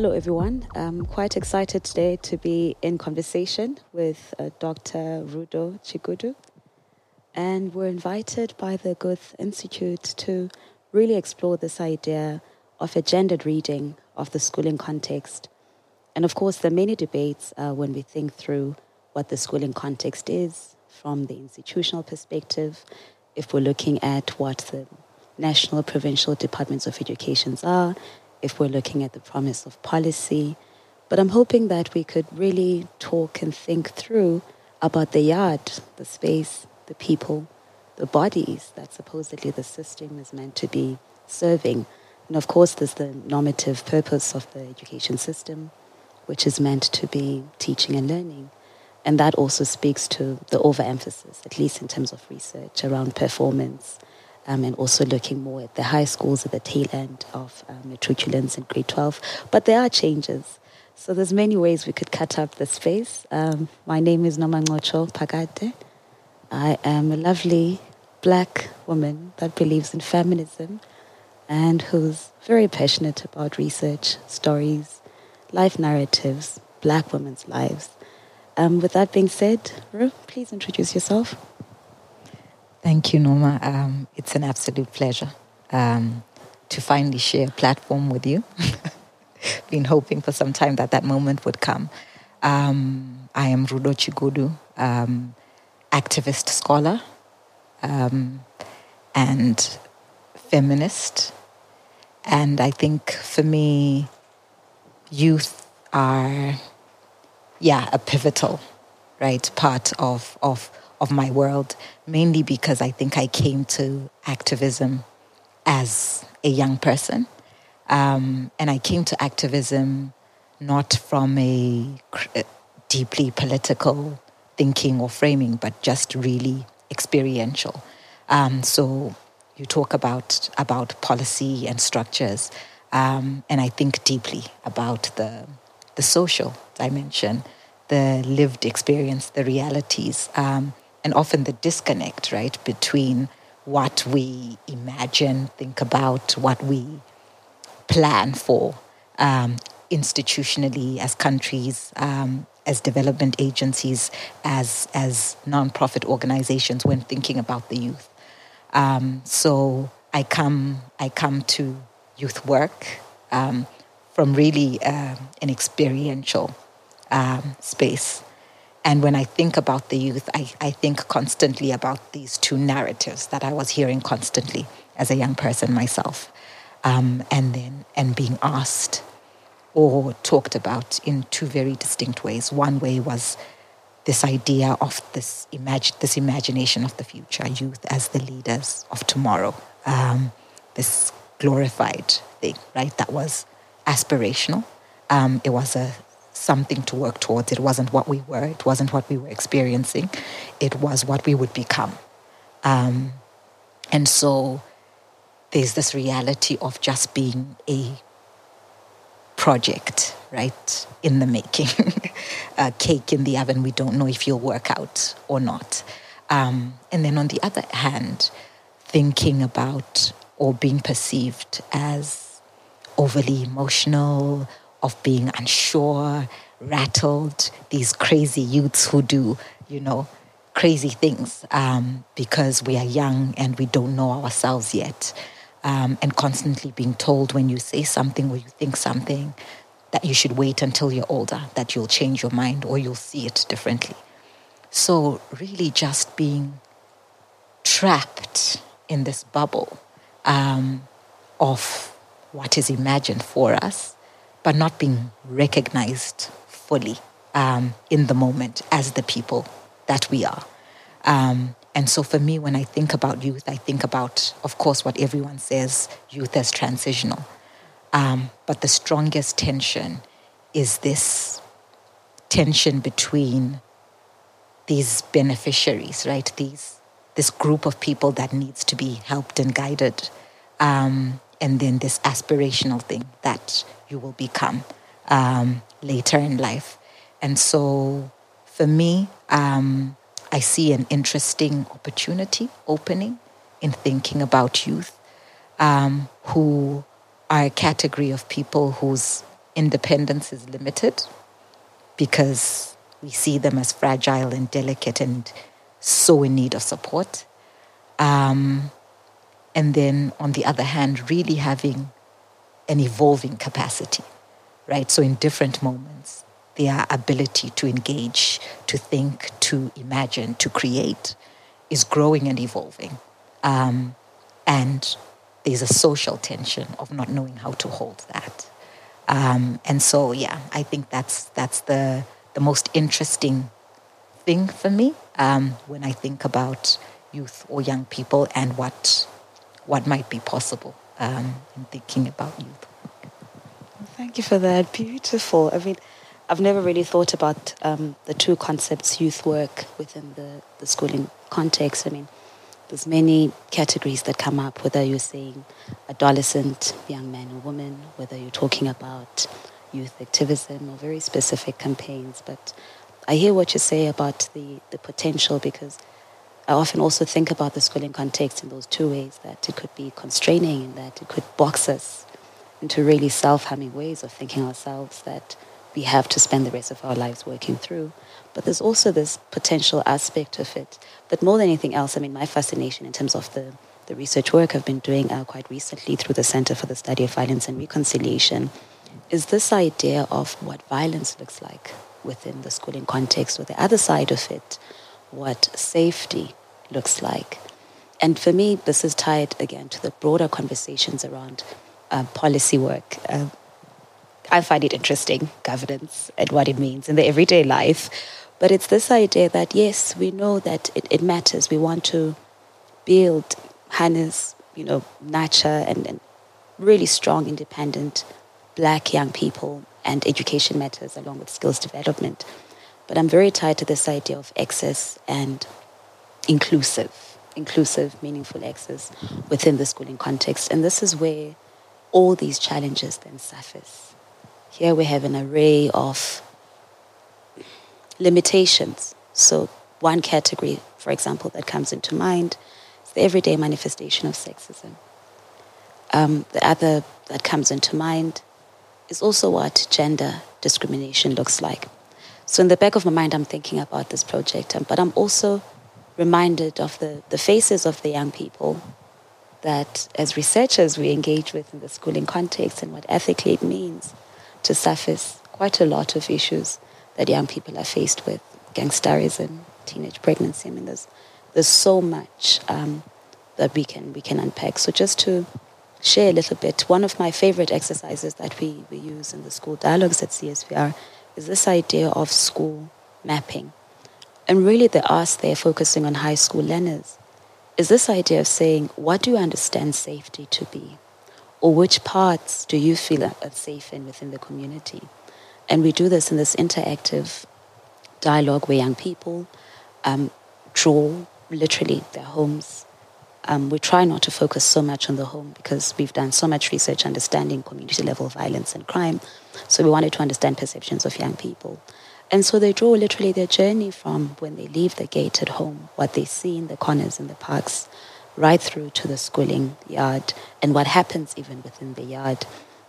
hello, everyone. I'm quite excited today to be in conversation with uh, Dr. Rudo Chigudu. And we're invited by the Goethe Institute to really explore this idea of a gendered reading of the schooling context. And of course, there are many debates uh, when we think through what the schooling context is from the institutional perspective, if we're looking at what the national, provincial departments of educations are, if we're looking at the promise of policy. But I'm hoping that we could really talk and think through about the yard, the space, the people, the bodies that supposedly the system is meant to be serving. And of course, there's the normative purpose of the education system, which is meant to be teaching and learning. And that also speaks to the overemphasis, at least in terms of research around performance, um, and also looking more at the high schools at the tail end of um, matriculants in grade 12. But there are changes. So there's many ways we could cut up the space. Um, my name is Nomancotsho Pakade. I am a lovely black woman that believes in feminism and who's very passionate about research, stories, life narratives, black women's lives. Um, with that being said, Ru, please introduce yourself. Thank you, Noma. Um, it's an absolute pleasure um, to finally share a platform with you. Been hoping for some time that that moment would come. Um, I am Rudo Chigudu, um, activist scholar um, and feminist. And I think for me, youth are, yeah, a pivotal, right, part of, of of my world, mainly because I think I came to activism as a young person. Um, and I came to activism not from a deeply political thinking or framing, but just really experiential. Um, so you talk about about policy and structures, um, and I think deeply about the the social dimension, the lived experience, the realities. Um, and often the disconnect, right, between what we imagine, think about, what we plan for um, institutionally as countries, um, as development agencies, as as nonprofit organizations when thinking about the youth. Um, so I come I come to youth work um, from really uh, an experiential um, space. And when I think about the youth, I, I think constantly about these two narratives that I was hearing constantly as a young person myself. Um, and then and being asked or talked about in two very distinct ways. One way was this idea of this imag- this imagination of the future, youth as the leaders of tomorrow, um, this glorified thing, right? That was aspirational. Um, it was a something to work towards. It wasn't what we were, it wasn't what we were experiencing, it was what we would become. Um, and so there's this reality of just being a project, right, in the making. a cake in the oven, we don't know if you'll work out or not. Um, and then on the other hand, thinking about or being perceived as overly emotional of being unsure, rattled, these crazy youths who do, you know, crazy things um, because we are young and we don't know ourselves yet. Um, and constantly being told when you say something or you think something that you should wait until you're older, that you'll change your mind or you'll see it differently. So, really, just being trapped in this bubble um, of what is imagined for us but not being recognized fully um, in the moment as the people that we are. Um, and so for me, when I think about youth, I think about, of course, what everyone says youth as transitional. Um, but the strongest tension is this tension between these beneficiaries, right? These this group of people that needs to be helped and guided, um, and then this aspirational thing that you will become um, later in life. And so for me, um, I see an interesting opportunity opening in thinking about youth um, who are a category of people whose independence is limited because we see them as fragile and delicate and so in need of support. Um, and then on the other hand, really having an evolving capacity, right? So in different moments, their ability to engage, to think, to imagine, to create is growing and evolving. Um, and there's a social tension of not knowing how to hold that. Um, and so, yeah, I think that's that's the the most interesting thing for me um, when I think about youth or young people and what what might be possible um, in thinking about youth. Work. Thank you for that. Beautiful. I mean, I've never really thought about um, the two concepts, youth work within the, the schooling context. I mean, there's many categories that come up, whether you're saying adolescent, young man or woman, whether you're talking about youth activism or very specific campaigns. But I hear what you say about the, the potential because I often also think about the schooling context in those two ways that it could be constraining that it could box us into really self harming ways of thinking ourselves that we have to spend the rest of our lives working through. But there's also this potential aspect of it. But more than anything else, I mean, my fascination in terms of the, the research work I've been doing uh, quite recently through the Center for the Study of Violence and Reconciliation is this idea of what violence looks like within the schooling context, or the other side of it, what safety looks like. And for me, this is tied again to the broader conversations around uh, policy work. Uh, I find it interesting, governance and what it means in the everyday life. But it's this idea that, yes, we know that it, it matters. We want to build, harness, you know, nurture and, and really strong, independent black young people and education matters along with skills development. But I'm very tied to this idea of access and inclusive, inclusive, meaningful access within the schooling context. And this is where all these challenges then surface. Here we have an array of limitations. So, one category, for example, that comes into mind is the everyday manifestation of sexism. Um, the other that comes into mind is also what gender discrimination looks like. So, in the back of my mind, I'm thinking about this project, um, but I'm also reminded of the, the faces of the young people that, as researchers, we engage with in the schooling context and what ethically it means to surface quite a lot of issues that young people are faced with gangsterism, teenage pregnancy. I mean, there's, there's so much um, that we can, we can unpack. So, just to share a little bit, one of my favorite exercises that we, we use in the school dialogues at CSVR is this idea of school mapping. And really, the ask there, focusing on high school learners, is this idea of saying, what do you understand safety to be? Or which parts do you feel are safe in within the community? And we do this in this interactive dialogue where young people um, draw literally their homes. Um, we try not to focus so much on the home because we've done so much research understanding community level violence and crime. So we wanted to understand perceptions of young people. And so they draw literally their journey from when they leave the gate at home, what they see in the corners and the parks, right through to the schooling yard, and what happens even within the yard.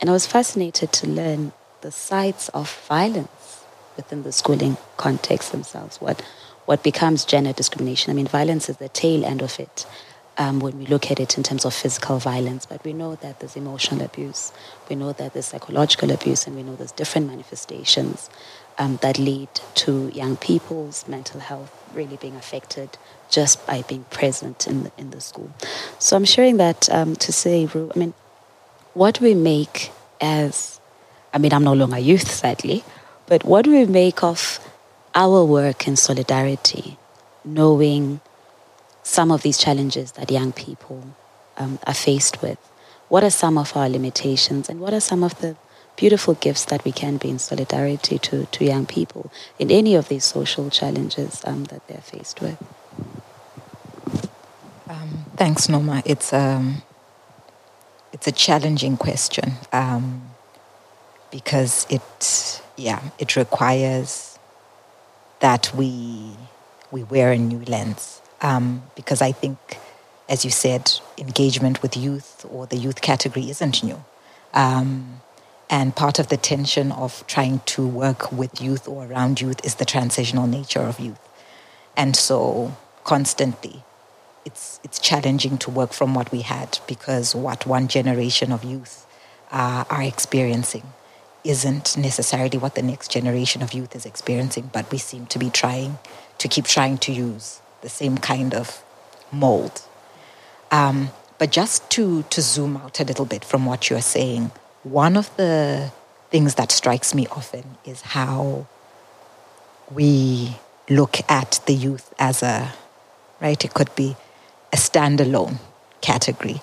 And I was fascinated to learn the sites of violence within the schooling context themselves, what, what becomes gender discrimination. I mean, violence is the tail end of it um, when we look at it in terms of physical violence, but we know that there's emotional abuse, we know that there's psychological abuse, and we know there's different manifestations um, that lead to young people's mental health really being affected just by being present in the, in the school. So I'm sharing that um, to say, I mean, what we make as I mean, I'm no longer youth, sadly, but what do we make of our work in solidarity, knowing some of these challenges that young people um, are faced with? What are some of our limitations, and what are some of the beautiful gifts that we can be in solidarity to, to young people in any of these social challenges um, that they're faced with? Um, thanks, Noma. It's um, it's a challenging question. Um, because it yeah it requires that we we wear a new lens um, because I think as you said engagement with youth or the youth category isn't new um, And part of the tension of trying to work with youth or around youth is the transitional nature of youth. And so constantly it's, it's challenging to work from what we had because what one generation of youth uh, are experiencing isn't necessarily what the next generation of youth is experiencing, but we seem to be trying to keep trying to use the same kind of mold. Um, but just to, to zoom out a little bit from what you're saying, one of the things that strikes me often is how we look at the youth as a, right, it could be a standalone category.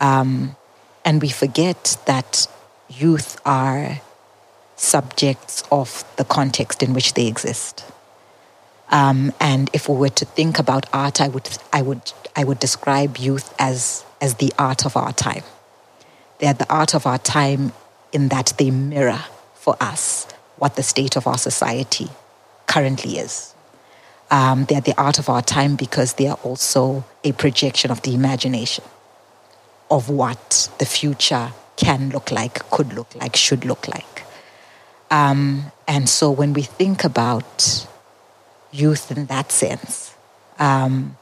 Um, and we forget that youth are subjects of the context in which they exist. Um, and if we were to think about art, I would, I would, I would describe youth as, as the art of our time. They're the art of our time in that they mirror for us what the state of our society currently is. Um, they're the art of our time because they are also a projection of the imagination of what the future can look like, could look like, should look like. Um, and so when we think about youth in that sense, um,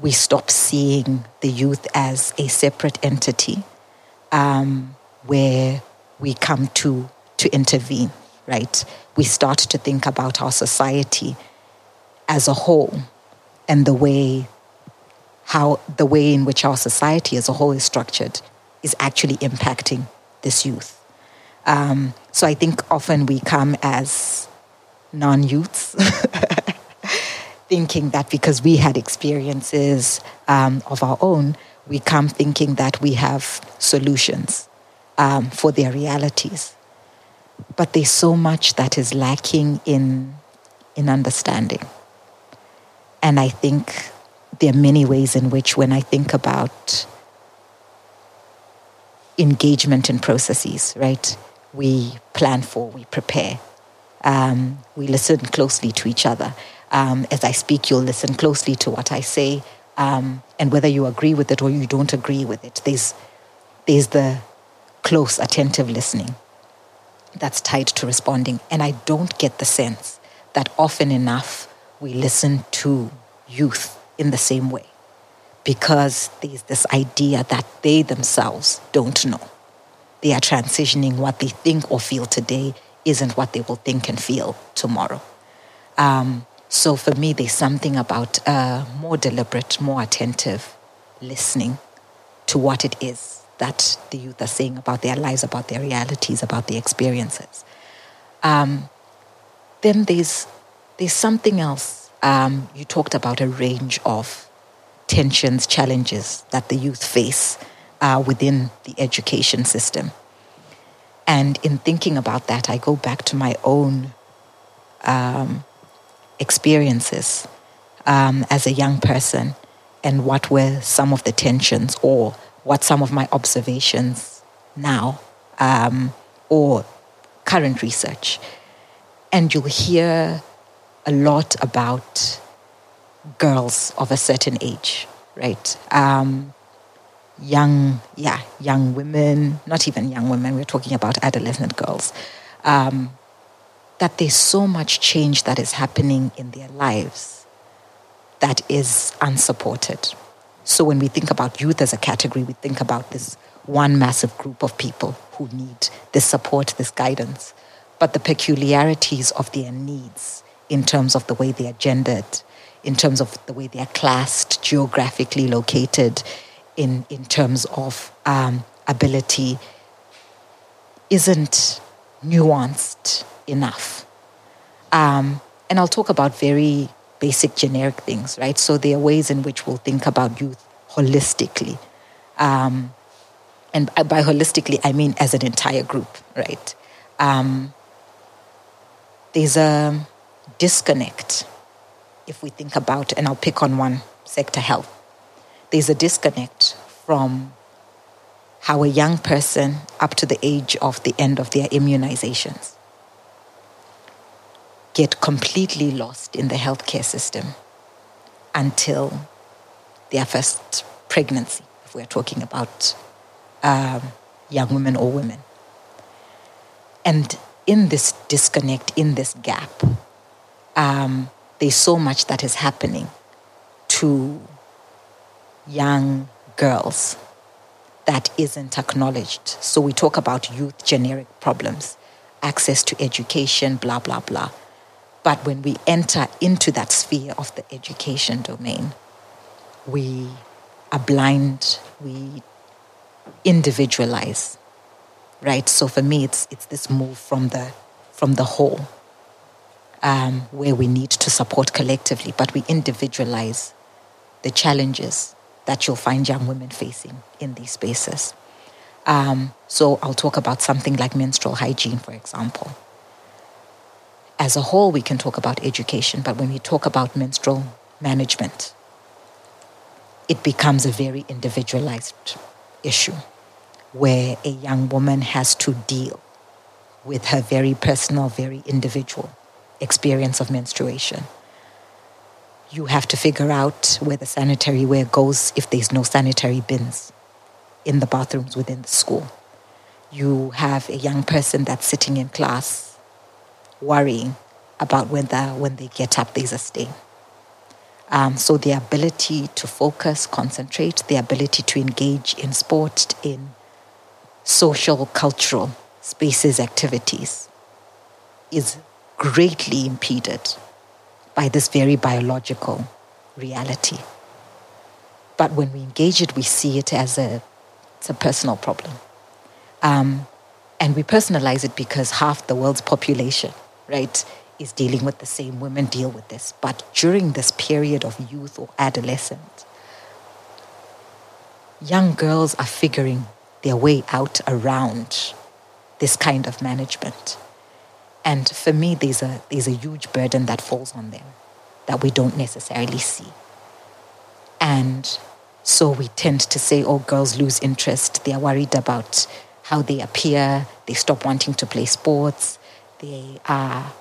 we stop seeing the youth as a separate entity um, where we come to to intervene, right? We start to think about our society as a whole and the way how the way in which our society as a whole is structured is actually impacting this youth. Um, so I think often we come as non youths, thinking that because we had experiences um, of our own, we come thinking that we have solutions um, for their realities. But there's so much that is lacking in, in understanding. And I think there are many ways in which, when I think about engagement in processes, right, we plan for, we prepare, um, we listen closely to each other. Um, as I speak, you'll listen closely to what I say, um, and whether you agree with it or you don't agree with it, there's, there's the close, attentive listening that's tied to responding. And I don't get the sense that often enough we listen to youth in the same way because there's this idea that they themselves don't know. They are transitioning what they think or feel today isn't what they will think and feel tomorrow. Um, so for me, there's something about uh, more deliberate, more attentive listening to what it is that the youth are saying about their lives, about their realities, about their experiences. Um, then there's there's something else um, you talked about a range of tensions, challenges that the youth face uh, within the education system. And in thinking about that, I go back to my own um, experiences um, as a young person and what were some of the tensions or what some of my observations now um, or current research. And you'll hear a lot about girls of a certain age, right? Um, young, yeah, young women, not even young women, we're talking about adolescent girls. Um, that there's so much change that is happening in their lives that is unsupported. So when we think about youth as a category, we think about this one massive group of people who need this support, this guidance. But the peculiarities of their needs in terms of the way they are gendered, in terms of the way they are classed, geographically located, in, in terms of um, ability, isn't nuanced enough. Um, and I'll talk about very basic generic things, right? So there are ways in which we'll think about youth holistically. Um, and by holistically, I mean as an entire group, right? Um, there's a disconnect if we think about, and I'll pick on one sector health. There's a disconnect from how a young person up to the age of the end of their immunizations get completely lost in the healthcare system until their first pregnancy, if we're talking about um, young women or women. And in this disconnect, in this gap, um, there's so much that is happening to young girls that isn't acknowledged. So we talk about youth generic problems, access to education, blah, blah, blah. But when we enter into that sphere of the education domain, we are blind, we individualize, right? So for me, it's, it's this move from the, from the whole, um, where we need to support collectively, but we individualize the challenges that you'll find young women facing in these spaces. Um, so I'll talk about something like menstrual hygiene, for example. As a whole, we can talk about education, but when we talk about menstrual management, it becomes a very individualized issue where a young woman has to deal with her very personal, very individual experience of menstruation. You have to figure out where the sanitary ware goes if there's no sanitary bins in the bathrooms within the school. You have a young person that's sitting in class worrying about whether when they get up there's a stain. Um, so the ability to focus, concentrate, the ability to engage in sport, in social, cultural spaces, activities is greatly impeded by this very biological reality. But when we engage it, we see it as a, it's a personal problem. Um, and we personalize it because half the world's population, right, is dealing with the same. Women deal with this. But during this period of youth or adolescence, young girls are figuring their way out around this kind of management. And for me, there's a, there's a huge burden that falls on them that we don't necessarily see. And so we tend to say, oh, girls lose interest. They are worried about how they appear. They stop wanting to play sports. They are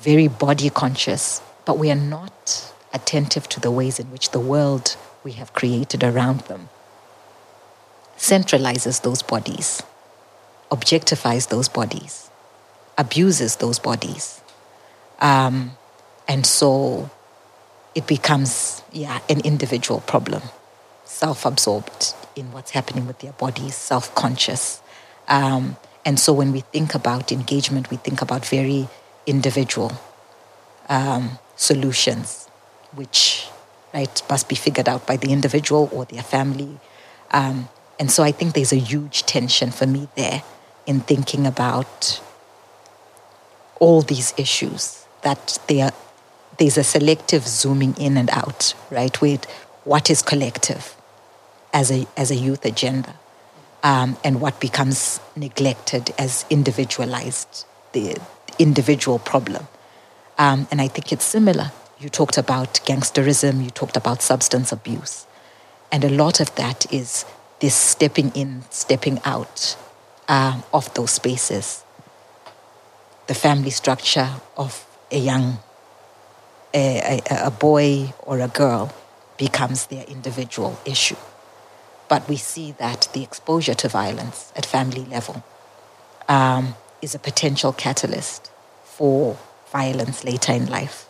very body conscious, but we are not attentive to the ways in which the world we have created around them centralizes those bodies, objectifies those bodies, abuses those bodies. Um, and so it becomes, yeah, an individual problem, self absorbed in what's happening with their bodies, self conscious. Um, and so when we think about engagement, we think about very individual um, solutions, which right must be figured out by the individual or their family. Um, and so I think there's a huge tension for me there in thinking about all these issues that are, there's a selective zooming in and out, right, with what is collective as a, as a youth agenda um, and what becomes neglected as individualized, the individual problem. Um, and I think it's similar. You talked about gangsterism, you talked about substance abuse. And a lot of that is this stepping in, stepping out uh, of those spaces. The family structure of a young, a, a, a boy or a girl becomes their individual issue. But we see that the exposure to violence at family level um, is a potential catalyst for violence later in life.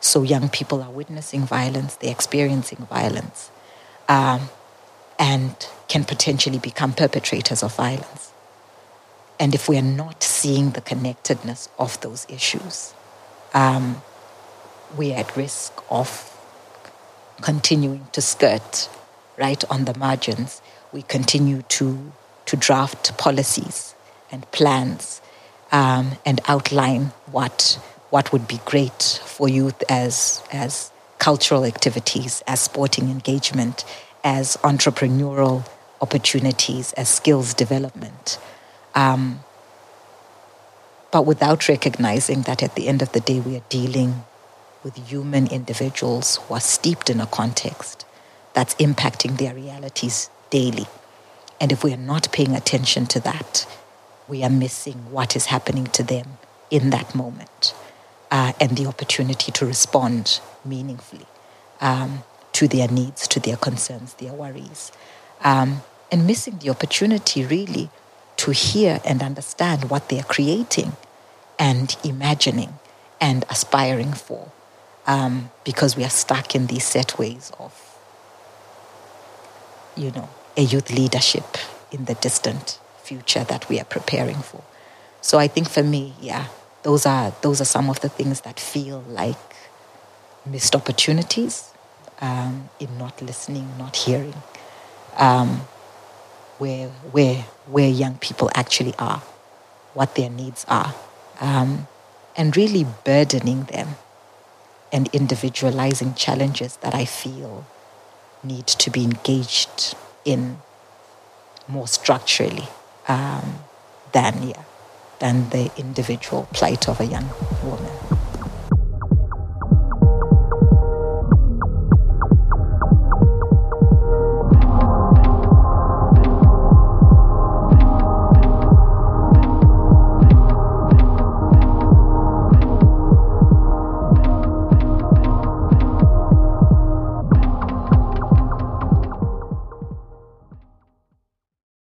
So young people are witnessing violence, they're experiencing violence, um, and can potentially become perpetrators of violence. And if we are not seeing the connectedness of those issues, um, we're at risk of continuing to skirt right on the margins. We continue to, to draft policies and plans um, and outline what what would be great for youth as as cultural activities, as sporting engagement, as entrepreneurial opportunities, as skills development. Um, but without recognizing that at the end of the day, we are dealing with human individuals who are steeped in a context that's impacting their realities daily. And if we are not paying attention to that, we are missing what is happening to them in that moment uh, and the opportunity to respond meaningfully um, to their needs, to their concerns, their worries. Um, and missing the opportunity really to hear and understand what they're creating and imagining and aspiring for. Um, because we are stuck in these set ways of, you know, a youth leadership in the distant future that we are preparing for. So I think for me, yeah, those are those are some of the things that feel like missed opportunities um, in not listening, not hearing, um, where where where young people actually are, what their needs are, um, and really burdening them and individualizing challenges that I feel need to be engaged in more structurally um, than yeah than the individual plight of a young woman.